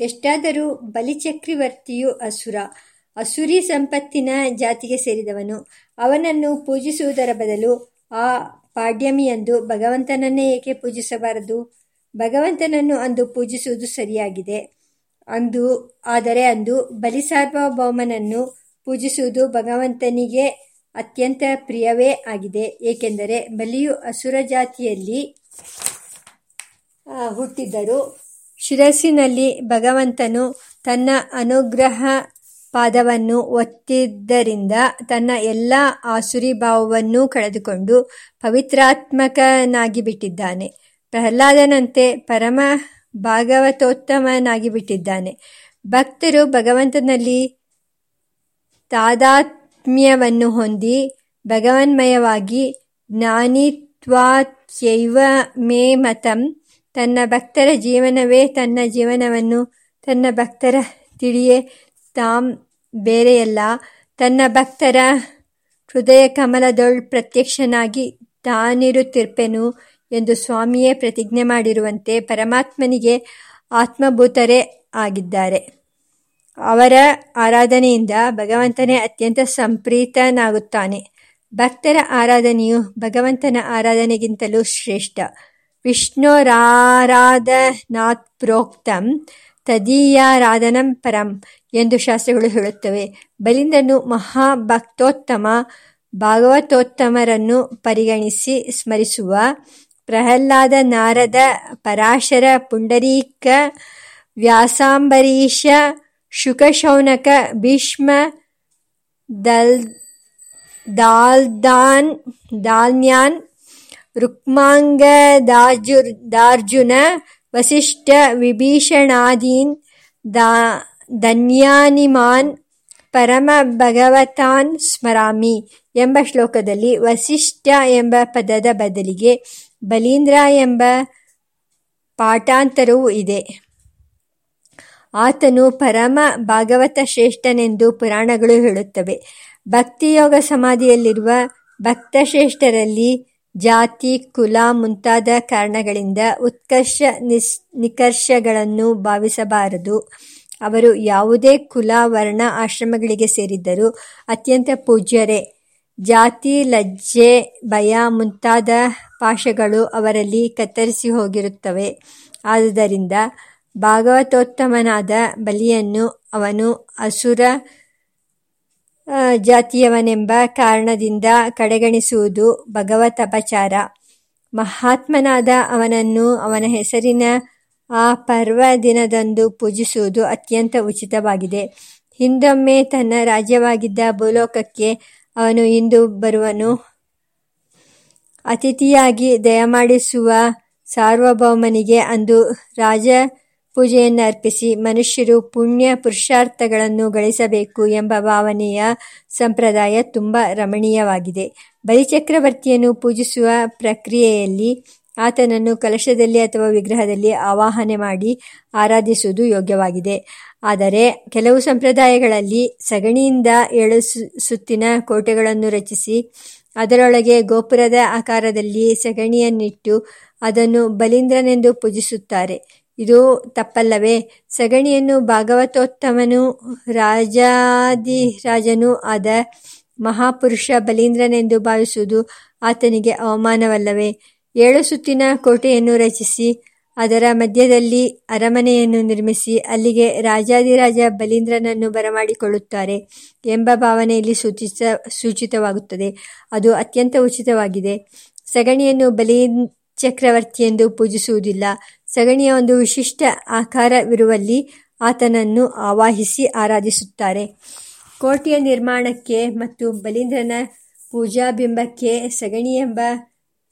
ಎಷ್ಟಾದರೂ ಬಲಿಚಕ್ರವರ್ತಿಯು ಅಸುರ. ಅಸುರಿ ಸಂಪತ್ತಿನ ಜಾತಿಗೆ ಸೇರಿದವನು. ಅವನನ್ನು ಪೂಜಿಸುವುದರ ಬದಲು ಆ ಪಾಡ್ಯಮಿಯಂದು ಭಗವಂತನನ್ನೇ ಏಕೆ ಪೂಜಿಸಬಾರದು? ಭಗವಂತನನ್ನು ಅಂದು ಪೂಜಿಸುವುದು ಸರಿಯಾಗಿದೆ. ಅಂದು, ಆದರೆ ಅಂದು ಬಲಿ ಸಾರ್ವಭೌಮನನ್ನು ಪೂಜಿಸುವುದು ಭಗವಂತನಿಗೆ ಅತ್ಯಂತ ಪ್ರಿಯವೇ ಆಗಿದೆ. ಏಕೆಂದರೆ ಬಲಿಯು ಅಸುರ ಜಾತಿಯಲ್ಲಿ ಹುಟ್ಟಿದ್ದರೂ ಶಿರಸ್ಸಿನಲ್ಲಿ ಭಗವಂತನು ತನ್ನ ಅನುಗ್ರಹ ಪಾದವನ್ನು ಒತ್ತಿದ್ದರಿಂದ ತನ್ನ ಎಲ್ಲ ಆಸುರಿ ಭಾವವನ್ನು ಕಳೆದುಕೊಂಡು ಪವಿತ್ರಾತ್ಮಕನಾಗಿ ಬಿಟ್ಟಿದ್ದಾನೆ ಪ್ರಹ್ಲಾದನಂತೆ ಪರಮ ಭಾಗವತೋತ್ತಮನಾಗಿ ಬಿಟ್ಟಿದ್ದಾನೆ ಭಕ್ತರು ಭಗವಂತನಲ್ಲಿ ತಾದಾತ್ಮ್ಯವನ್ನು ಹೊಂದಿ ಭಗವನ್ಮಯವಾಗಿ ಜ್ಞಾನಿತ್ವಾತ್ಯೈವ ಮೇ ಮತಂ ತನ್ನ ಭಕ್ತರ ಜೀವನವೇ ತನ್ನ ಜೀವನವನ್ನು ತನ್ನ ಭಕ್ತರ ತಿಳಿಯೇ ತಾಂ ಬೇರೆಯಲ್ಲ ತನ್ನ ಭಕ್ತರ ಹೃದಯ ಕಮಲದೊಳ್ ಪ್ರತ್ಯಕ್ಷನಾಗಿ ತಾನಿರುತ್ತಿರ್ಪೆನು ಎಂದು ಸ್ವಾಮಿಯೇ ಪ್ರತಿಜ್ಞೆ ಮಾಡಿರುವಂತೆ ಪರಮಾತ್ಮನಿಗೆ ಆತ್ಮಭೂತರೇ ಆಗಿದ್ದಾರೆ. ಅವರ ಆರಾಧನೆಯಿಂದ ಭಗವಂತನೇ ಅತ್ಯಂತ ಸಂಪ್ರೀತನಾಗುತ್ತಾನೆ. ಭಕ್ತರ ಆರಾಧನೆಯು ಭಗವಂತನ ಆರಾಧನೆಗಿಂತಲೂ ಶ್ರೇಷ್ಠ. ವಿಷ್ಣೋರಾರಾಧನಾತ್ಪ್ರೋಕ್ತಂ ತದೀಯಾರಾಧನಂ ಪರಂ ಎಂದು ಶಾಸ್ತ್ರಗಳು ಹೇಳುತ್ತವೆ. ಬಲಿಂದನು ಮಹಾಭಕ್ತೋತ್ತಮ, ಭಾಗವತೋತ್ತಮರನ್ನು ಪರಿಗಣಿಸಿ ಸ್ಮರಿಸುವ ಪ್ರಹ್ಲಾದ ನಾರದ ಪರಾಶರ ಪುಂಡರೀಕ ವ್ಯಾಸಾಂಬರೀಷ ಭೀಷ್ಮ ದಲ್ ದಾಲ್ದಾನ್ ದಾಲ್ಮ್ಯಾನ್ ರುಕ್ಮಾಂಗದಾರ್ಜುನ ವಸಿಷ್ಠ ವಿಭೀಷಣಾದೀನ್ ಧನ್ಯಾನಿಮಾನ್ ಪರಮಭಗವತಾನ್ ಸ್ಮರಾಮಿ ಎಂಬ ಶ್ಲೋಕದಲ್ಲಿ ವಸಿಷ್ಠ ಎಂಬ ಪದದ ಬದಲಿಗೆ ಬಲೀಂದ್ರ ಎಂಬ ಪಾಠಾಂತರವೂ ಇದೆ. ಆತನು ಪರಮ ಭಾಗವತ ಶ್ರೇಷ್ಠನೆಂದು ಪುರಾಣಗಳು ಹೇಳುತ್ತವೆ. ಭಕ್ತಿಯೋಗ ಸಮಾಧಿಯಲ್ಲಿರುವ ಭಕ್ತಶ್ರೇಷ್ಠರಲ್ಲಿ ಜಾತಿ, ಕುಲ ಮುಂತಾದ ಕಾರಣಗಳಿಂದ ಉತ್ಕರ್ಷ ನಿಕರ್ಷಗಳನ್ನು ಭಾವಿಸಬಾರದು. ಅವರು ಯಾವುದೇ ಕುಲ, ವರ್ಣ, ಆಶ್ರಮಗಳಿಗೆ ಸೇರಿದ್ದರೂ ಅತ್ಯಂತ ಪೂಜ್ಯರೇ. ಜಾತಿ, ಲಜ್ಜೆ, ಭಯ ಮುಂತಾದ ಪಾಶಗಳು ಅವರಲ್ಲಿ ಕತ್ತರಿಸಿ ಹೋಗಿರುತ್ತವೆ ಆದುದರಿಂದ ಭಾಗವತೋತ್ತಮನಾದ ಬಲಿಯನ್ನು ಅವನು ಅಸುರ ಜಾತಿಯವನೆಂಬ ಕಾರಣದಿಂದ ಕಡೆಗಣಿಸುವುದು ಭಗವತಪಚಾರ ಮಹಾತ್ಮನಾದ ಅವನನ್ನು ಅವನ ಹೆಸರಿನ ಆ ಪರ್ವ ದಿನದಂದು ಪೂಜಿಸುವುದು ಅತ್ಯಂತ ಉಚಿತವಾಗಿದೆ. ಹಿಂದೊಮ್ಮೆ ತನ್ನ ರಾಜ್ಯವಾಗಿದ್ದ ಭೂಲೋಕಕ್ಕೆ ಅವನು ಇಂದು ಬರುವನು. ಅತಿಥಿಯಾಗಿ ದಯಮಾಡಿಸುವ ಸಾರ್ವಭೌಮನಿಗೆ ಅಂದು ರಾಜಪೂಜೆಯನ್ನರ್ಪಿಸಿ ಮನುಷ್ಯರು ಪುಣ್ಯ ಪುರುಷಾರ್ಥಗಳನ್ನು ಗಳಿಸಬೇಕು ಎಂಬ ಭಾವನೆಯ ಸಂಪ್ರದಾಯ ತುಂಬ ರಮಣೀಯವಾಗಿದೆ. ಬಲಿಚಕ್ರವರ್ತಿಯನ್ನು ಪೂಜಿಸುವ ಪ್ರಕ್ರಿಯೆಯಲ್ಲಿ ಆತನನ್ನು ಕಲಶದಲ್ಲಿ ಅಥವಾ ವಿಗ್ರಹದಲ್ಲಿ ಆವಾಹನೆ ಮಾಡಿ ಆರಾಧಿಸುವುದು ಯೋಗ್ಯವಾಗಿದೆ. ಆದರೆ ಕೆಲವು ಸಂಪ್ರದಾಯಗಳಲ್ಲಿ ಸಗಣಿಯಿಂದ ಏಳು ಸುತ್ತಿನ ಕೋಟೆಗಳನ್ನು ರಚಿಸಿ ಅದರೊಳಗೆ ಗೋಪುರದ ಆಕಾರದಲ್ಲಿ ಸಗಣಿಯನ್ನಿಟ್ಟು ಅದನ್ನು ಬಲೀಂದ್ರನೆಂದು ಪೂಜಿಸುತ್ತಾರೆ. ಇದು ತಪ್ಪಲ್ಲವೇ? ಸಗಣಿಯನ್ನು ಭಾಗವತೋತ್ತಮನೂ ರಾಜಾದಿರಾಜನೂ ಆದ ಮಹಾಪುರುಷ ಬಲೀಂದ್ರನೆಂದು ಭಾವಿಸುವುದು ಆತನಿಗೆ ಅವಮಾನವಲ್ಲವೇ? ಏಳು ಸುತ್ತಿನ ಕೋಟೆಯನ್ನು ರಚಿಸಿ, ಅದರ ಮಧ್ಯದಲ್ಲಿ ಅರಮನೆಯನ್ನು ನಿರ್ಮಿಸಿ, ಅಲ್ಲಿಗೆ ರಾಜಾದಿರಾಜ ಬಲೀಂದ್ರನನ್ನು ಬರಮಾಡಿಕೊಳ್ಳುತ್ತಾರೆ ಎಂಬ ಭಾವನೆಯಲ್ಲಿ ಸೂಚಿಸ, ಸೂಚಿತವಾಗುತ್ತದೆ. ಅದು ಅತ್ಯಂತ ಉಚಿತವಾಗಿದೆ. ಸಗಣಿಯನ್ನು ಬಲಿಚಕ್ರವರ್ತಿಯೆಂದು ಪೂಜಿಸುವುದಿಲ್ಲ. ಸಗಣಿಯ ಒಂದು ವಿಶಿಷ್ಟ ಆಕಾರವಿರುವಲ್ಲಿ ಆತನನ್ನು ಆವಾಹಿಸಿ ಆರಾಧಿಸುತ್ತಾರೆ. ಕೋಟೆಯ ನಿರ್ಮಾಣಕ್ಕೆ ಮತ್ತು ಬಲೀಂದ್ರನ ಪೂಜಾಬಿಂಬಕ್ಕೆ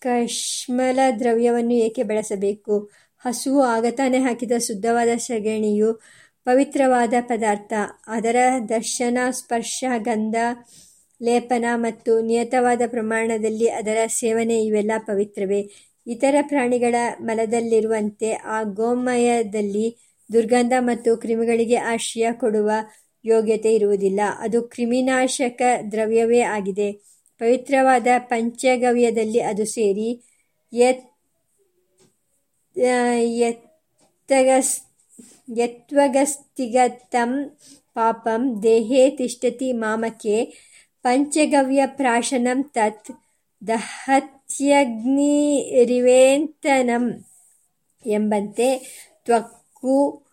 ಕಶ್ಮಲ ದ್ರವ್ಯವನ್ನು ಏಕೆ ಬಳಸಬೇಕು? ಹಸುವು ಆಗತಾನೆ ಹಾಕಿದ ಶುದ್ಧವಾದ ಸಗಣಿಯು ಪವಿತ್ರವಾದ ಪದಾರ್ಥ. ಅದರ ದರ್ಶನ, ಸ್ಪರ್ಶ, ಗಂಧ ಲೇಪನ ಮತ್ತು ನಿಯತವಾದ ಪ್ರಮಾಣದಲ್ಲಿ ಅದರ ಸೇವನೆ ಇವೆಲ್ಲ ಪವಿತ್ರವೇ? ಇತರ ಪ್ರಾಣಿಗಳ ಮಲದಲ್ಲಿರುವಂತೆ ಆ ಗೋಮಯದಲ್ಲಿ ದುರ್ಗಂಧ ಮತ್ತು ಕ್ರಿಮಿಗಳಿಗೆ ಆಶ್ರಯ ಕೊಡುವ ಯೋಗ್ಯತೆ ಇರುವುದಿಲ್ಲ. ಅದು ಕ್ರಿಮಿನಾಶಕ ದ್ರವ್ಯವೇ ಆಗಿದೆ. ಪವಿತ್ರವಾದ ಪಂಚಗವ್ಯದಲ್ಲಿ ಅದು ಸೇರಿ ಯತ್ವಗಸ್ತಿಗತಂ ಪಾಪಂ ದೇಹೇ ತಿಷ್ಟತಿ ಮಾಮಕೆ ಪಂಚಗವ್ಯ ಪ್ರಾಶನಂ ತತ್ ದಹತ್ಯಗ್ನಿರಿವೇಂತನಂ ಎಂಬಂತೆ ತ್ವಕ್ಕು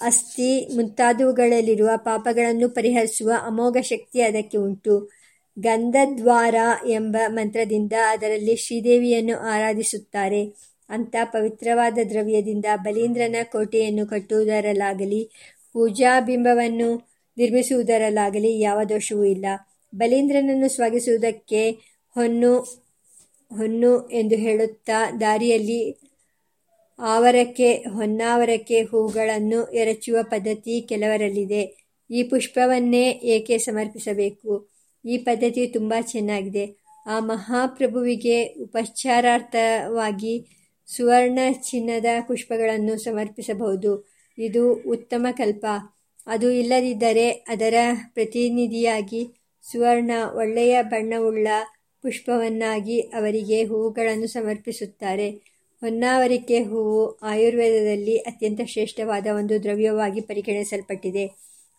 ಅಸ್ಥಿ ಮುಂತಾದವುಗಳಲ್ಲಿರುವ ಪಾಪಗಳನ್ನು ಪರಿಹರಿಸುವ ಅಮೋಘ ಶಕ್ತಿ ಅದಕ್ಕೆ ಉಂಟು. ಗಂಧದ್ವಾರ ಎಂಬ ಮಂತ್ರದಿಂದ ಅದರಲ್ಲಿ ಶ್ರೀದೇವಿಯನ್ನು ಆರಾಧಿಸುತ್ತಾರೆ. ಅಂಥ ಪವಿತ್ರವಾದ ದ್ರವ್ಯದಿಂದ ಬಲೀಂದ್ರನ ಕೋಟೆಯನ್ನು ಕಟ್ಟುವುದರಲ್ಲಾಗಲಿ ಪೂಜಾಬಿಂಬವನ್ನು ನಿರ್ಮಿಸುವುದರಲ್ಲಾಗಲಿ ಯಾವ ದೋಷವೂ ಇಲ್ಲ. ಬಲೀಂದ್ರನನ್ನು ಸ್ವಾಗತಿಸುವುದಕ್ಕೆ ಹೊನ್ನು ಹೊನ್ನು ಎಂದು ಹೇಳುತ್ತಾ ದಾರಿಯಲ್ಲಿ ಆವರಕ್ಕೆ, ಹೊನ್ನಾವರಕ್ಕೆ ಹೂಗಳನ್ನು ಎರಚುವ ಪದ್ಧತಿ ಕೆಲವರಲ್ಲಿದೆ. ಈ ಪುಷ್ಪವನ್ನೇ ಏಕೆ ಸಮರ್ಪಿಸಬೇಕು? ಈ ಪದ್ಧತಿ ತುಂಬ ಚೆನ್ನಾಗಿದೆ. ಆ ಮಹಾಪ್ರಭುವಿಗೆ ಉಪಚಾರಾರ್ಥವಾಗಿ ಸುವರ್ಣ ಚಿನ್ನದ ಪುಷ್ಪಗಳನ್ನು ಸಮರ್ಪಿಸಬಹುದು. ಇದು ಉತ್ತಮ ಕಲ್ಪ. ಅದು ಇಲ್ಲದಿದ್ದರೆ ಅದರ ಪ್ರತಿನಿಧಿಯಾಗಿ ಸುವರ್ಣ ಒಳ್ಳೆಯ ಬಣ್ಣವುಳ್ಳ ಪುಷ್ಪವನ್ನಾಗಿ ಅವರಿಗೆ ಹೂವುಗಳನ್ನು ಸಮರ್ಪಿಸುತ್ತಾರೆ. ಹೊನ್ನಾವರಿಕೆ ಹೂವು ಆಯುರ್ವೇದದಲ್ಲಿ ಅತ್ಯಂತ ಶ್ರೇಷ್ಠವಾದ ಒಂದು ದ್ರವ್ಯವಾಗಿ ಪರಿಗಣಿಸಲ್ಪಟ್ಟಿದೆ.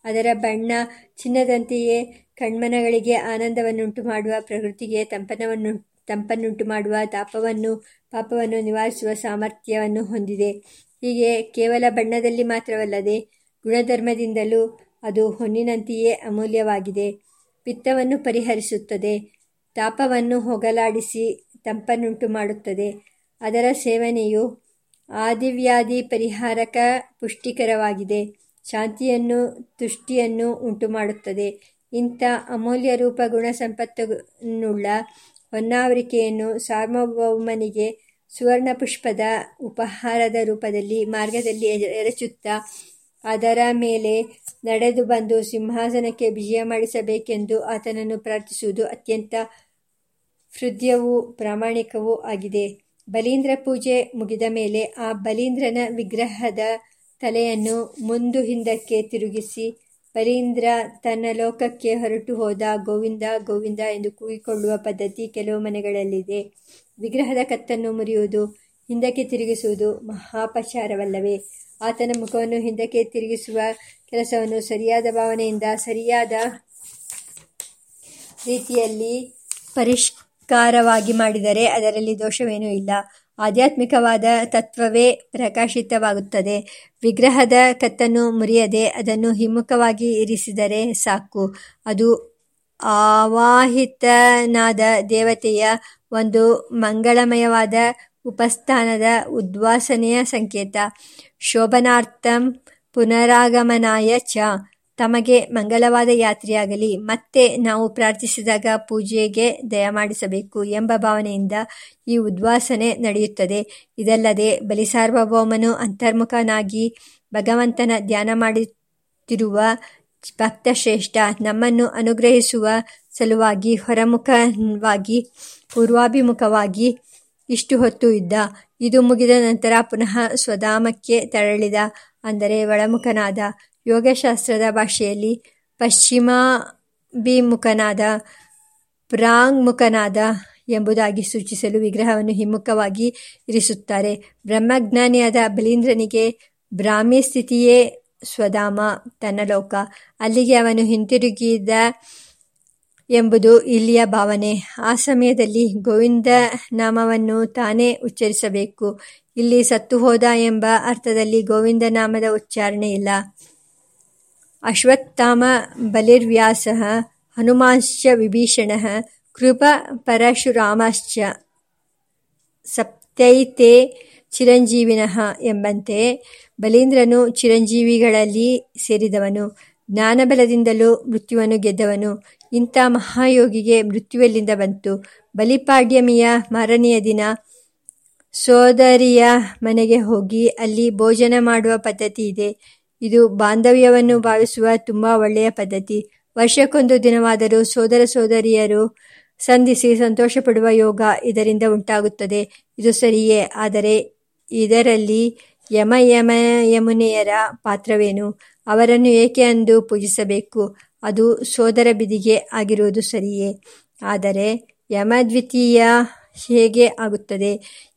ಅದರ ಬಣ್ಣ ಚಿನ್ನದಂತೆಯೇ ಕಣ್ಮನಗಳಿಗೆ ಆನಂದವನ್ನುಂಟು ಮಾಡುವ ಪ್ರಕೃತಿಗೆ ತಂಪನವನ್ನು ತಂಪನ್ನುಂಟು ಮಾಡುವ ತಾಪವನ್ನು, ಪಾಪವನ್ನು ನಿವಾರಿಸುವ ಸಾಮರ್ಥ್ಯವನ್ನು ಹೊಂದಿದೆ. ಹೀಗೆ ಕೇವಲ ಬಣ್ಣದಲ್ಲಿ ಮಾತ್ರವಲ್ಲದೆ ಗುಣಧರ್ಮದಿಂದಲೂ ಅದು ಹೊನ್ನಿನಂತೆಯೇ ಅಮೂಲ್ಯವಾಗಿದೆ. ಪಿತ್ತವನ್ನು ಪರಿಹರಿಸುತ್ತದೆ. ತಾಪವನ್ನು ಹೋಗಲಾಡಿಸಿ ತಂಪನ್ನುಂಟು ಮಾಡುತ್ತದೆ. ಅದರ ಸೇವನೆಯು ಆದಿವ್ಯಾಧಿ ಪರಿಹಾರಕ ಪುಷ್ಟಿಕರವಾಗಿದೆ. ಶಾಂತಿಯನ್ನು, ತುಷ್ಟಿಯನ್ನು ಉಂಟುಮಾಡುತ್ತದೆ. ಇಂಥ ಅಮೂಲ್ಯ ರೂಪ ಗುಣ ಸಂಪತ್ತನ್ನುಳ್ಳ ಹೊನ್ನಾವರಿಕೆಯನ್ನು ಸಾರ್ವಭೌಮನಿಗೆ ಸುವರ್ಣ ಪುಷ್ಪದ ಉಪಹಾರದ ರೂಪದಲ್ಲಿ ಮಾರ್ಗದಲ್ಲಿ ಎರಚುತ್ತಾ ಅದರ ಮೇಲೆ ನಡೆದು ಬಂದು ಸಿಂಹಾಸನಕ್ಕೆ ವಿಜಯ ಮಾಡಿಸಬೇಕೆಂದು ಆತನನ್ನು ಪ್ರಾರ್ಥಿಸುವುದು ಅತ್ಯಂತ ಹೃದಯವೂ ಪ್ರಾಮಾಣಿಕವೂ ಆಗಿದೆ. ಬಲೀಂದ್ರ ಪೂಜೆ ಮುಗಿದ ಮೇಲೆ ಆ ಬಲೀಂದ್ರನ ವಿಗ್ರಹದ ತಲೆಯನ್ನು ಮುಂದು ಹಿಂದಕ್ಕೆ ತಿರುಗಿಸಿ ಬಲೀಂದ್ರ ತನ್ನ ಲೋಕಕ್ಕೆ ಹೊರಟು ಹೋದ ಗೋವಿಂದ ಗೋವಿಂದ ಎಂದು ಕೂಗಿಕೊಳ್ಳುವ ಪದ್ಧತಿ ಕೆಲವು ಮನೆಗಳಲ್ಲಿದೆ. ವಿಗ್ರಹದ ಕತ್ತನ್ನು ಮುರಿಯುವುದು ಹಿಂದಕ್ಕೆ ತಿರುಗಿಸುವುದು ಮಹಾಪಚಾರವಲ್ಲವೇ? ಆತನ ಮುಖವನ್ನು ಹಿಂದಕ್ಕೆ ತಿರುಗಿಸುವ ಕೆಲಸವನ್ನು ಸರಿಯಾದ ಭಾವನೆಯಿಂದ ಸರಿಯಾದ ರೀತಿಯಲ್ಲಿ ಪರಿಷ್ಕಾರವಾಗಿ ಮಾಡಿದರೆ ಅದರಲ್ಲಿ ದೋಷವೇನೂ ಇಲ್ಲ. ಆಧ್ಯಾತ್ಮಿಕವಾದ ತತ್ವವೇ ಪ್ರಕಾಶಿತವಾಗುತ್ತದೆ. ವಿಗ್ರಹದ ಕತ್ತನ್ನು ಮುರಿಯದೆ ಅದನ್ನು ಹಿಮ್ಮುಖವಾಗಿ ಇರಿಸಿದರೆ ಸಾಕು. ಅದು ಆವಾಹಿತನಾದ ದೇವತೆಯ ಒಂದು ಮಂಗಳಮಯವಾದ ಉಪಸ್ಥಾನದ ಉದ್ವಾಸನೆಯ ಸಂಕೇತ. ಶೋಭನಾರ್ಥಂ ಪುನರಾಗಮನಾಯ ಚ. ತಮಗೆ ಮಂಗಲವಾದ ಯಾತ್ರೆಯಾಗಲಿ. ಮತ್ತೆ ನಾವು ಪ್ರಾರ್ಥಿಸಿದಾಗ ಪೂಜೆಗೆ ದಯಮಾಡಿಸಬೇಕು ಎಂಬ ಭಾವನೆಯಿಂದ ಈ ಉದ್ವಾಸನೆ ನಡೆಯುತ್ತದೆ. ಇದಲ್ಲದೆ ಬಲಿಸಾರ್ವಭೌಮನು ಅಂತರ್ಮುಖನಾಗಿ ಭಗವಂತನ ಧ್ಯಾನ ಮಾಡುತ್ತಿರುವ ಭಕ್ತಶ್ರೇಷ್ಠ ನಮ್ಮನ್ನು ಅನುಗ್ರಹಿಸುವ ಸಲುವಾಗಿ ಹೊರಮುಖವಾಗಿ ಪೂರ್ವಾಭಿಮುಖವಾಗಿ ಇಷ್ಟು ಹೊತ್ತು ಇದ್ದ. ಇದು ಮುಗಿದ ನಂತರ ಪುನಃ ಸ್ವಧಾಮಕ್ಕೆ ತೆರಳಿದ. ಅಂದರೆ ಒಳಮುಖನಾದ ಯೋಗಶಾಸ್ತ್ರದ ಭಾಷೆಯಲ್ಲಿ ಪಶ್ಚಿಮಾಭಿಮುಖನಾದ, ಪ್ರಾಂಗ್ಮುಖನಾದ ಎಂಬುದಾಗಿ ಸೂಚಿಸಲು ವಿಗ್ರಹವನ್ನು ಹಿಮ್ಮುಖವಾಗಿ ಇರಿಸುತ್ತಾರೆ. ಬ್ರಹ್ಮಜ್ಞಾನಿಯಾದ ಬಲೀಂದ್ರನಿಗೆ ಬ್ರಾಹ್ಮಿ ಸ್ಥಿತಿಯೇ ಸ್ವಧಾಮ, ತನ್ನ ಲೋಕ. ಅಲ್ಲಿಗೆ ಅವನು ಹಿಂತಿರುಗಿದ ಎಂಬುದು ಇಲ್ಲಿಯ ಭಾವನೆ. ಆ ಸಮಯದಲ್ಲಿ ಗೋವಿಂದ ನಾಮವನ್ನು ತಾನೇ ಉಚ್ಚರಿಸಬೇಕು. ಇಲ್ಲಿ ಸತ್ತು ಹೋದ ಎಂಬ ಅರ್ಥದಲ್ಲಿ ಗೋವಿಂದ ನಾಮದ ಉಚ್ಚಾರಣೆ ಇಲ್ಲ. ಅಶ್ವತ್ಥಾಮ ಬಲಿರ್ವ್ಯಾಸ ಹನುಮಾಂಶ್ಚ ವಿಭೀಷಣ ಕೃಪ ಪರಶುರಾಮಶ್ಚ ಸಪ್ತೈತೆ ಚಿರಂಜೀವಿನಃ ಎಂಬಂತೆ ಬಲೀಂದ್ರನು ಚಿರಂಜೀವಿಗಳಲ್ಲಿ ಸೇರಿದವನು. ಜ್ಞಾನಬಲದಿಂದಲೂ ಮೃತ್ಯುವನ್ನು ಗೆದ್ದವನು. ಇಂಥ ಮಹಾಯೋಗಿಗೆ ಮೃತ್ಯುವೆಲ್ಲಿಂದ ಬಂತು? ಬಲಿಪಾಡ್ಯಮಿಯ ಮಾರನೆಯ ದಿನ ಸೋದರಿಯ ಮನೆಗೆ ಹೋಗಿ ಅಲ್ಲಿ ಭೋಜನ ಮಾಡುವ ಪದ್ಧತಿ ಇದೆ. ಇದು ಬಾಂಧವ್ಯವನ್ನು ಭಾವಿಸುವ ತುಂಬ ಒಳ್ಳೆಯ ಪದ್ಧತಿ. ವರ್ಷಕ್ಕೊಂದು ದಿನವಾದರೂ ಸೋದರ ಸೋದರಿಯರು ಸಂಧಿಸಿ ಸಂತೋಷಪಡುವ ಯೋಗ ಇದರಿಂದ ಉಂಟಾಗುತ್ತದೆ. ಇದು ಸರಿಯೇ, ಆದರೆ ಇದರಲ್ಲಿ ಯಮ ಯಮ ಯಮುನೆಯರ ಪಾತ್ರವೇನು? ಅವರನ್ನು ಏಕೆ ಅಂದು ಪೂಜಿಸಬೇಕು? ಅದು ಸೋದರ ಬಿದಿಗೆ ಆಗಿರುವುದು ಸರಿಯೇ. ಆದರೆ ಯಮದ್ವಿತೀಯ ಹೇಗೆ ಆಗುತ್ತದೆ?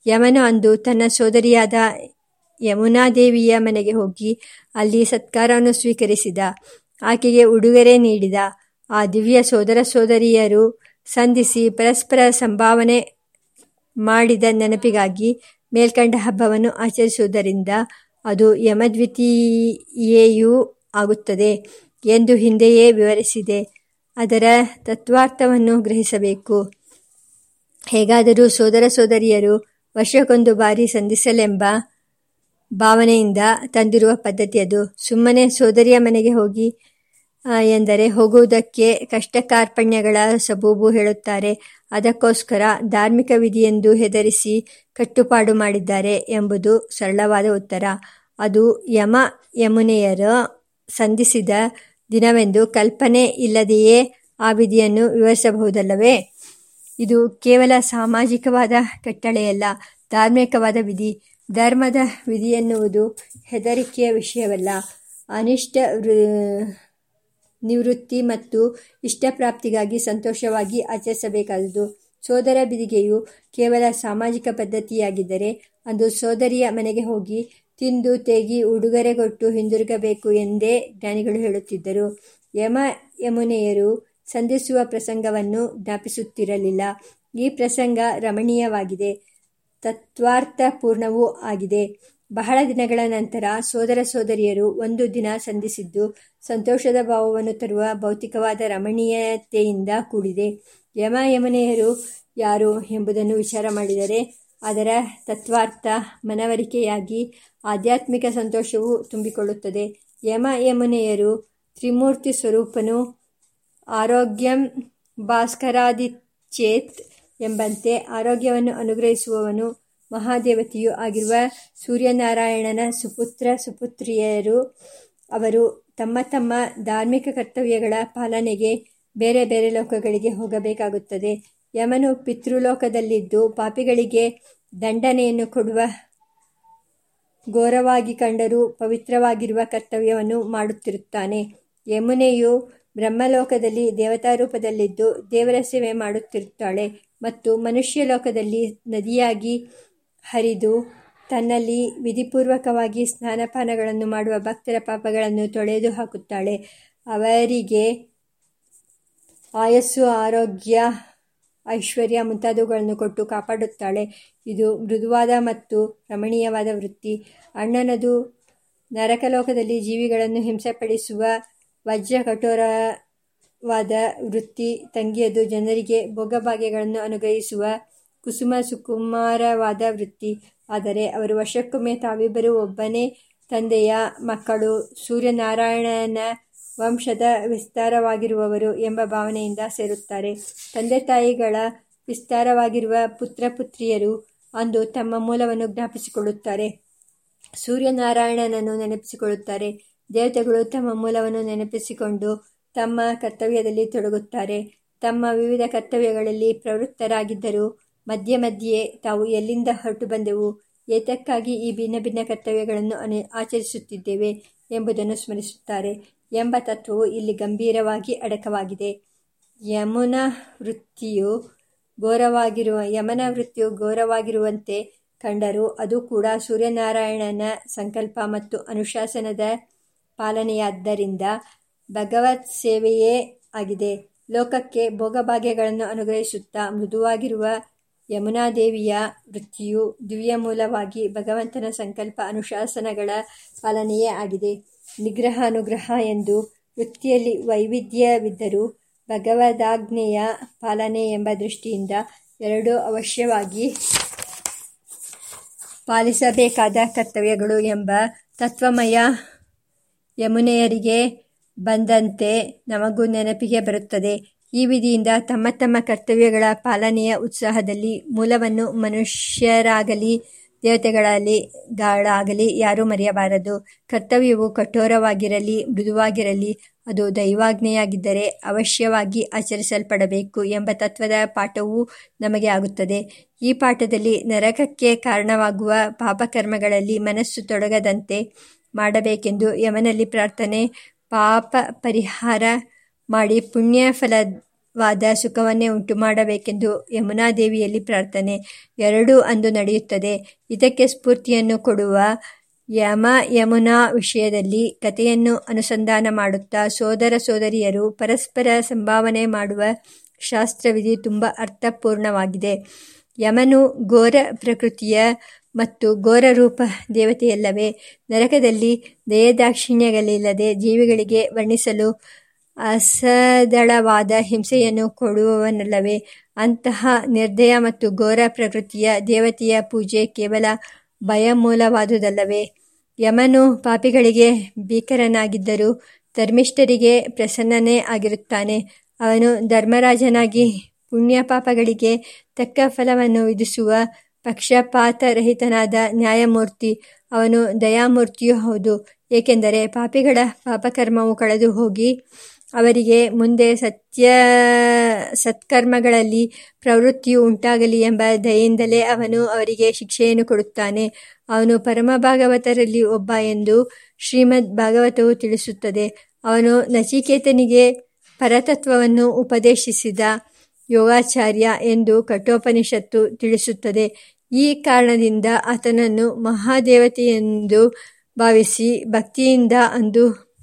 ಯಮನು ಅಂದು ತನ್ನ ಸೋದರಿಯಾದ ಯಮುನಾದೇವಿಯ ಮನೆಗೆ ಹೋಗಿ ಅಲ್ಲಿ ಸತ್ಕಾರವನ್ನು ಸ್ವೀಕರಿಸಿದ. ಆಕೆಗೆ ಉಡುಗೊರೆ ನೀಡಿದ. ಆ ದಿವ್ಯ ಸೋದರ ಸೋದರಿಯರು ಸಂಧಿಸಿ ಪರಸ್ಪರ ಸಂಭಾವನೆ ಮಾಡಿದ ನೆನಪಿಗಾಗಿ ಮೇಲ್ಕಂಡ ಹಬ್ಬವನ್ನು ಆಚರಿಸುವುದರಿಂದ ಅದು ಯಮದ್ವಿತೀಯೆಯೂ ಆಗುತ್ತದೆ ಎಂದು ಹಿಂದೆಯೇ ವಿವರಿಸಿದೆ. ಅದರ ತತ್ವಾರ್ಥವನ್ನು ಗ್ರಹಿಸಬೇಕು. ಹೇಗಾದರೂ ಸೋದರ ಸೋದರಿಯರು ವರ್ಷಕ್ಕೊಂದು ಬಾರಿ ಸಂಧಿಸಲೆಂಬ ಭಾವನೆಯಿಂದ ತಂದಿರುವ ಪದ್ಧತಿ ಅದು. ಸುಮ್ಮನೆ ಸೋದರಿಯ ಮನೆಗೆ ಹೋಗಿ ಎಂದರೆ ಹೋಗುವುದಕ್ಕೆ ಕಷ್ಟ ಕಾರ್ಪಣ್ಯಗಳ ಸಬೂಬು ಹೇಳುತ್ತಾರೆ. ಅದಕ್ಕೋಸ್ಕರ ಧಾರ್ಮಿಕ ವಿಧಿಯೆಂದು ಹೆದರಿಸಿ ಕಟ್ಟುಪಾಡು ಮಾಡಿದ್ದಾರೆ ಎಂಬುದು ಸರಳವಾದ ಉತ್ತರ. ಅದು ಯಮ ಯಮುನೆಯರು ಸಂಧಿಸಿದ ದಿನವೆಂದು ಕಲ್ಪನೆ ಇಲ್ಲದೆಯೇ ಆ ವಿಧಿಯನ್ನು ವಿವರಿಸಬಹುದಲ್ಲವೇ? ಇದು ಕೇವಲ ಸಾಮಾಜಿಕವಾದ ಕಟ್ಟಳೆಯಲ್ಲ ಧಾರ್ಮಿಕವಾದ ವಿಧಿ. ಧರ್ಮದ ವಿಧಿಯೆನ್ನುವುದು ಹೆದರಿಕೆಯ ವಿಷಯವಲ್ಲ. ಅನಿಷ್ಟ ನಿವೃತ್ತಿ ಮತ್ತು ಇಷ್ಟಪ್ರಾಪ್ತಿಗಾಗಿ ಸಂತೋಷವಾಗಿ ಆಚರಿಸಬೇಕಾದುದು. ಸೋದರ ಬಿದಿಗೆಯು ಕೇವಲ ಸಾಮಾಜಿಕ ಪದ್ಧತಿಯಾಗಿದ್ದರೆ ಅದು ಸೋದರಿಯ ಮನೆಗೆ ಹೋಗಿ ತಿಂದು ತೇಗಿ ಉಡುಗೊರೆ ಕೊಟ್ಟು ಹಿಂದಿರುಗಬೇಕು ಎಂದೇ ಜ್ಞಾನಿಗಳು ಹೇಳುತ್ತಿದ್ದರು. ಯಮ ಯಮುನೆಯರು ಸಂಧಿಸುವ ಪ್ರಸಂಗವನ್ನು ಜ್ಞಾಪಿಸುತ್ತಿರಲಿಲ್ಲ. ಈ ಪ್ರಸಂಗ ರಮಣೀಯವಾಗಿದೆ. ತತ್ವಾರ್ಥಪೂರ್ಣವೂ ಆಗಿದೆ. ಬಹಳ ದಿನಗಳ ನಂತರ ಸೋದರ ಸೋದರಿಯರು ಒಂದು ದಿನ ಸಂಧಿಸಿದ್ದು ಸಂತೋಷದ ಭಾವವನ್ನು ತರುವ ಭೌತಿಕವಾದ ರಮಣೀಯತೆಯಿಂದ ಕೂಡಿದೆ. ಯಮ ಯಮನೆಯರು ಯಾರು ಎಂಬುದನ್ನು ವಿಚಾರ ಮಾಡಿದರೆ ಅದರ ತತ್ವಾರ್ಥ ಮನವರಿಕೆಯಾಗಿ ಆಧ್ಯಾತ್ಮಿಕ ಸಂತೋಷವು ತುಂಬಿಕೊಳ್ಳುತ್ತದೆ. ಯಮ ಯಮನೆಯರು ತ್ರಿಮೂರ್ತಿ ಸ್ವರೂಪನು ಆರೋಗ್ಯಂ ಭಾಸ್ಕರಾದಿಚೇತ್ ಎಂಬಂತೆ ಆರೋಗ್ಯವನ್ನು ಅನುಗ್ರಹಿಸುವವನು ಮಹಾದೇವತೆಯೂ ಆಗಿರುವ ಸೂರ್ಯನಾರಾಯಣನ ಸುಪುತ್ರ ಸುಪುತ್ರಿಯರು, ಅವರು ತಮ್ಮ ತಮ್ಮ ಧಾರ್ಮಿಕ ಕರ್ತವ್ಯಗಳ ಪಾಲನೆಗೆ ಬೇರೆ ಬೇರೆ ಲೋಕಗಳಿಗೆ ಹೋಗಬೇಕಾಗುತ್ತದೆ. ಯಮನು ಪಿತೃಲೋಕದಲ್ಲಿದ್ದು ಪಾಪಿಗಳಿಗೆ ದಂಡನೆಯನ್ನು ಕೊಡುವ ಘೋರವಾಗಿ ಕಂಡರೂ ಪವಿತ್ರವಾಗಿರುವ ಕರ್ತವ್ಯವನ್ನು ಮಾಡುತ್ತಿರುತ್ತಾನೆ. ಯಮುನೆಯು ಬ್ರಹ್ಮಲೋಕದಲ್ಲಿ ದೇವತಾ ರೂಪದಲ್ಲಿದ್ದು ದೇವರ ಸೇವೆ ಮಾಡುತ್ತಿರುತ್ತಾಳೆ ಮತ್ತು ಮನುಷ್ಯ ಲೋಕದಲ್ಲಿ ನದಿಯಾಗಿ ಹರಿದು ತನ್ನಲ್ಲಿ ವಿಧಿಪೂರ್ವಕವಾಗಿ ಸ್ನಾನಪಾನಗಳನ್ನು ಮಾಡುವ ಭಕ್ತರ ಪಾಪಗಳನ್ನು ತೊಳೆದು ಹಾಕುತ್ತಾಳೆ. ಅವರಿಗೆ ಆಯಸ್ಸು, ಆರೋಗ್ಯ, ಐಶ್ವರ್ಯ ಮುಂತಾದವುಗಳನ್ನು ಕೊಟ್ಟು ಕಾಪಾಡುತ್ತಾಳೆ. ಇದು ಮೃದುವಾದ ಮತ್ತು ರಮಣೀಯವಾದ ವೃತ್ತಿ. ಅಣ್ಣನದು ನರಕಲೋಕದಲ್ಲಿ ಜೀವಿಗಳನ್ನು ಹಿಂಸೆಪಡಿಸುವ ವಜ್ರ ಕಠೋರವಾದ ವೃತ್ತಿ. ತಂಗಿಯದು ಜನರಿಗೆ ಭೋಗಭಾಗ್ಯಗಳನ್ನು ಅನುಗ್ರಹಿಸುವ ಕುಸುಮ ಸುಕುಮಾರವಾದ ವೃತ್ತಿ ಆದರೆ ಅವರು ವರ್ಷಕ್ಕೊಮ್ಮೆ ತಾವಿಬ್ಬರು ಒಬ್ಬನೇ ತಂದೆಯ ಮಕ್ಕಳು ಸೂರ್ಯನಾರಾಯಣನ ವಂಶದ ವಿಸ್ತಾರವಾಗಿರುವವರು ಎಂಬ ಭಾವನೆಯಿಂದ ಸೇರುತ್ತಾರೆ. ತಂದೆ ತಾಯಿಗಳ ವಿಸ್ತಾರವಾಗಿರುವ ಪುತ್ರ ಪುತ್ರಿಯರು ಅಂದು ತಮ್ಮ ಮೂಲವನ್ನು ಜ್ಞಾಪಿಸಿಕೊಳ್ಳುತ್ತಾರೆ. ಸೂರ್ಯನಾರಾಯಣನನ್ನು ನೆನಪಿಸಿಕೊಳ್ಳುತ್ತಾರೆ. ದೇವತೆಗಳು ತಮ್ಮ ಮೂಲವನ್ನು ನೆನಪಿಸಿಕೊಂಡು ತಮ್ಮ ಕರ್ತವ್ಯದಲ್ಲಿ ತೊಡಗುತ್ತಾರೆ. ತಮ್ಮ ವಿವಿಧ ಕರ್ತವ್ಯಗಳಲ್ಲಿ ಪ್ರವೃತ್ತರಾಗಿದ್ದರೂ ಮಧ್ಯೆ ಮಧ್ಯೆ ತಾವು ಎಲ್ಲಿಂದ ಹೊರಟು ಬಂದೆವು ಏತಕ್ಕಾಗಿ ಈ ಭಿನ್ನ ಭಿನ್ನ ಕರ್ತವ್ಯಗಳನ್ನು ಅನು ಆಚರಿಸುತ್ತಿದ್ದೇವೆ ಎಂಬುದನ್ನು ಸ್ಮರಿಸುತ್ತಾರೆ ಎಂಬ ತತ್ವವು ಇಲ್ಲಿ ಗಂಭೀರವಾಗಿ ಅಡಕವಾಗಿದೆ. ಯಮುನ ವೃತ್ತಿಯು ಘೋರವಾಗಿರುವ, ಯಮನ ವೃತ್ತಿಯು ಘೋರವಾಗಿರುವಂತೆ ಕಂಡರೂ ಅದು ಕೂಡ ಸೂರ್ಯನಾರಾಯಣನ ಸಂಕಲ್ಪ ಮತ್ತು ಅನುಶಾಸನದ ಪಾಲನೆಯಾದ್ದರಿಂದ ಭಗವತ್ ಸೇವೆಯೇ ಆಗಿದೆ. ಲೋಕಕ್ಕೆ ಭೋಗಭಾಗ್ಯಗಳನ್ನು ಅನುಗ್ರಹಿಸುತ್ತಾ ಮೃದುವಾಗಿರುವ ಯಮುನಾದೇವಿಯ ವೃತ್ತಿಯು ದಿವ್ಯ ಮೂಲವಾಗಿ ಭಗವಂತನ ಸಂಕಲ್ಪ ಅನುಶಾಸನಗಳ ಪಾಲನೆಯೇ ಆಗಿದೆ. ನಿಗ್ರಹ ಅನುಗ್ರಹ ಎಂದು ವೃತ್ತಿಯಲ್ಲಿ ವೈವಿಧ್ಯವಿದ್ದರೂ ಭಗವದಾಜ್ಞೆಯ ಪಾಲನೆ ಎಂಬ ದೃಷ್ಟಿಯಿಂದ ಎರಡೂ ಅವಶ್ಯವಾಗಿ ಪಾಲಿಸಬೇಕಾದ ಕರ್ತವ್ಯಗಳು ಎಂಬ ತತ್ವಮಯ ಯಮುನೆಯರಿಗೆ ಬಂದಂತೆ ನಮಗೂ ನೆನಪಿಗೆ ಬರುತ್ತದೆ. ಈ ವಿಧಿಯಿಂದ ತಮ್ಮ ತಮ್ಮ ಕರ್ತವ್ಯಗಳ ಪಾಲನೆಯ ಉತ್ಸಾಹದಲ್ಲಿ ಮೂಲವನ್ನು ಮನುಷ್ಯರಾಗಲಿ ದೇವತೆಗಳಲ್ಲಿ ಗಾಳಾಗಲಿ ಯಾರೂ ಮರೆಯಬಾರದು. ಕರ್ತವ್ಯವು ಕಠೋರವಾಗಿರಲಿ, ಮೃದುವಾಗಿರಲಿ, ಅದು ದೈವಾಜ್ಞೆಯಾಗಿದ್ದರೆ ಅವಶ್ಯವಾಗಿ ಆಚರಿಸಲ್ಪಡಬೇಕು ಎಂಬ ತತ್ವದ ಪಾಠವೂ ನಮಗೆ ಆಗುತ್ತದೆ. ಈ ಪಾಠದಲ್ಲಿ ನರಕಕ್ಕೆ ಕಾರಣವಾಗುವ ಪಾಪಕರ್ಮಗಳಲ್ಲಿ ಮನಸ್ಸು ತೊಡಗದಂತೆ ಮಾಡಬೇಕೆಂದು ಯಮನಲ್ಲಿ ಪ್ರಾರ್ಥನೆ, ಪಾಪ ಪರಿಹಾರ ಮಾಡಿ ಪುಣ್ಯ ಫಲವಾದ ಸುಖವನ್ನೇ ಉಂಟು ಮಾಡಬೇಕೆಂದು ಯಮುನಾದೇವಿಯಲ್ಲಿ ಪ್ರಾರ್ಥನೆ ಎರಡೂ ಅಂದು ನಡೆಯುತ್ತದೆ. ಇದಕ್ಕೆ ಸ್ಫೂರ್ತಿಯನ್ನು ಕೊಡುವ ಯಮ ಯಮುನಾ ವಿಷಯದಲ್ಲಿ ಕಥೆಯನ್ನು ಅನುಸಂಧಾನ ಮಾಡುತ್ತಾ ಸೋದರ ಸೋದರಿಯರು ಪರಸ್ಪರ ಸಂಭಾವನೆ ಮಾಡುವ ಶಾಸ್ತ್ರವಿಧಿ ತುಂಬ ಅರ್ಥಪೂರ್ಣವಾಗಿದೆ. ಯಮನು ಘೋರ ಪ್ರಕೃತಿಯ ಮತ್ತು ಘೋರ ರೂಪ ದೇವತೆಯಲ್ಲವೇ. ನರಕದಲ್ಲಿ ದಯದಾಕ್ಷಿಣ್ಯಗಳಿಲ್ಲದೆ ಜೀವಿಗಳಿಗೆ ವರ್ಣಿಸಲು ಅಸದಳವಾದ ಹಿಂಸೆಯನ್ನು ಕೊಡುವವನಲ್ಲವೇ? ಅಂತಹ ನಿರ್ದಯ ಮತ್ತು ಘೋರ ಪ್ರಕೃತಿಯ ದೇವತೆಯ ಪೂಜೆ ಕೇವಲ ಭಯಮೂಲವಾದುದಲ್ಲವೇ? ಯಮನು ಪಾಪಿಗಳಿಗೆ ಭೀಕರನಾಗಿದ್ದರೂ ಧರ್ಮಿಷ್ಠರಿಗೆ ಪ್ರಸನ್ನನೇ ಆಗಿರುತ್ತಾನೆ. ಅವನು ಧರ್ಮರಾಜನಾಗಿ ಪುಣ್ಯ ಪಾಪಗಳಿಗೆ ತಕ್ಕ ಫಲವನ್ನು ವಿಧಿಸುವ ಪಕ್ಷಪಾತರಹಿತನಾದ ನ್ಯಾಯಮೂರ್ತಿ. ಅವನು ದಯಾಮೂರ್ತಿಯೂ ಹೌದು, ಏಕೆಂದರೆ ಪಾಪಿಗಳ ಪಾಪಕರ್ಮವು ಕಳೆದು ಹೋಗಿ ಅವರಿಗೆ ಮುಂದೆ ಸತ್ಯ, ಸತ್ಕರ್ಮಗಳಲ್ಲಿ ಪ್ರವೃತ್ತಿಯು ಉಂಟಾಗಲಿ ಎಂಬ ದಯೆಯಿಂದಲೇ ಅವನು ಅವರಿಗೆ ಶಿಕ್ಷೆಯನ್ನು ಕೊಡುತ್ತಾನೆ. ಅವನು ಪರಮ ಭಾಗವತರಲ್ಲಿ ಒಬ್ಬ ಎಂದು ಶ್ರೀಮದ್ ಭಾಗವತವು ತಿಳಿಸುತ್ತದೆ. ಅವನು ನಚಿಕೇತನಿಗೆ ಪರತತ್ವವನ್ನು ಉಪದೇಶಿಸಿದ ಯೋಗಾಚಾರ್ಯ ಎಂದು ಕಠೋಪನಿಷತ್ತು ತಿಳಿಸುತ್ತದೆ. ಈ ಕಾರಣದಿಂದ ಆತನನ್ನು ಮಹಾದೇವತೆಯೆಂದು ಭಾವಿಸಿ ಭಕ್ತಿಯಿಂದ ಅಂದು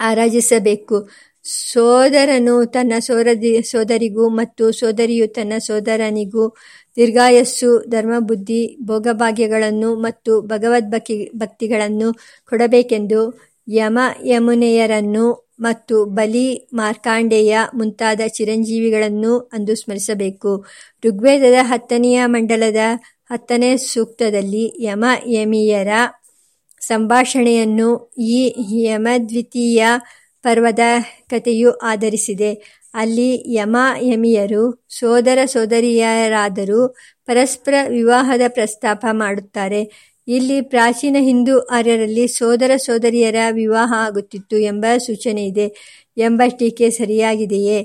ಆರಾಧಿಸಬೇಕು. ಸೋದರನು ತನ್ನ ಸೋದರಿ ಸೋದರಿಗೂ ಮತ್ತು ಸೋದರಿಯು ತನ್ನ ಸೋದರನಿಗೂ ದೀರ್ಘಾಯಸ್ಸು, ಧರ್ಮಬುದ್ಧಿ, ಭೋಗಭಾಗ್ಯಗಳನ್ನು ಮತ್ತು ಭಗವದ್ಭಕ್ತಿ, ಭಕ್ತಿಗಳನ್ನು ಕೊಡಬೇಕೆಂದು ಯಮ ಯಮುನೆಯರನ್ನು ಮತ್ತು ಬಲಿ ಮಾರ್ಕಾಂಡೇಯ ಮುಂತಾದ ಚಿರಂಜೀವಿಗಳನ್ನು ಅಂದು ಸ್ಮರಿಸಬೇಕು. ಋಗ್ವೇದದ ಹತ್ತನೆಯ ಮಂಡಲದ ಹತ್ತನೇ ಸೂಕ್ತದಲ್ಲಿ ಯಮ ಯಮಿಯರ ಸಂಭಾಷಣೆಯನ್ನು ಈ ಯಮದ್ವಿತೀಯ ಪರ್ವದ ಕಥೆಯು ಆಧರಿಸಿದೆ. ಅಲ್ಲಿ ಯಮ ಯಮಿಯರು, ಸೋದರ ಸೋದರಿಯರಾದರೂ ಪರಸ್ಪರ ವಿವಾಹದ ಪ್ರಸ್ತಾಪ ಮಾಡುತ್ತಾರೆ. ಇಲ್ಲಿ ಪ್ರಾಚೀನ ಹಿಂದೂ ಆರ್ಯರಲ್ಲಿ ಸೋದರ ಸೋದರಿಯರ ವಿವಾಹ ಆಗುತ್ತಿತ್ತು ಎಂಬ ಸೂಚನೆ ಇದೆ. ಎಂಬ ಟೀಕೆ ಸರಿಯಾಗಿದೆಯೇ?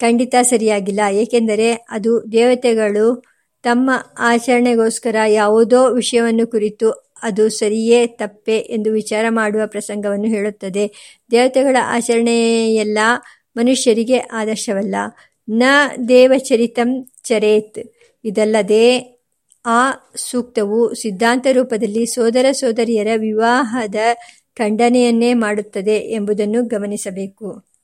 ಖಂಡಿತ ಸರಿಯಾಗಿಲ್ಲ. ಏಕೆಂದರೆ ಅದು ದೇವತೆಗಳು ತಮ್ಮ ಆಚರಣೆಗೋಸ್ಕರ ಯಾವುದೋ ವಿಷಯವನ್ನು ಕುರಿತು ಅದು ಸರಿಯೇ ತಪ್ಪೆ ಎಂದು ವಿಚಾರ ಮಾಡುವ ಪ್ರಸಂಗವನ್ನು ಹೇಳುತ್ತದೆ. ದೇವತೆಗಳ ಆಚರಣೆಯೆಲ್ಲ ಮನುಷ್ಯರಿಗೆ ಆದರ್ಶವಲ್ಲ. ನ ದೇವಚರಿತಂ ಚರೇತ್. ಇದಲ್ಲದೆ ಆ ಸೂಕ್ತವು ಸಿದ್ಧಾಂತ ರೂಪದಲ್ಲಿ ಸೋದರ ಸೋದರಿಯರ ವಿವಾಹದ ಖಂಡನೆಯನ್ನೇ ಮಾಡುತ್ತದೆ ಎಂಬುದನ್ನು ಗಮನಿಸಬೇಕು.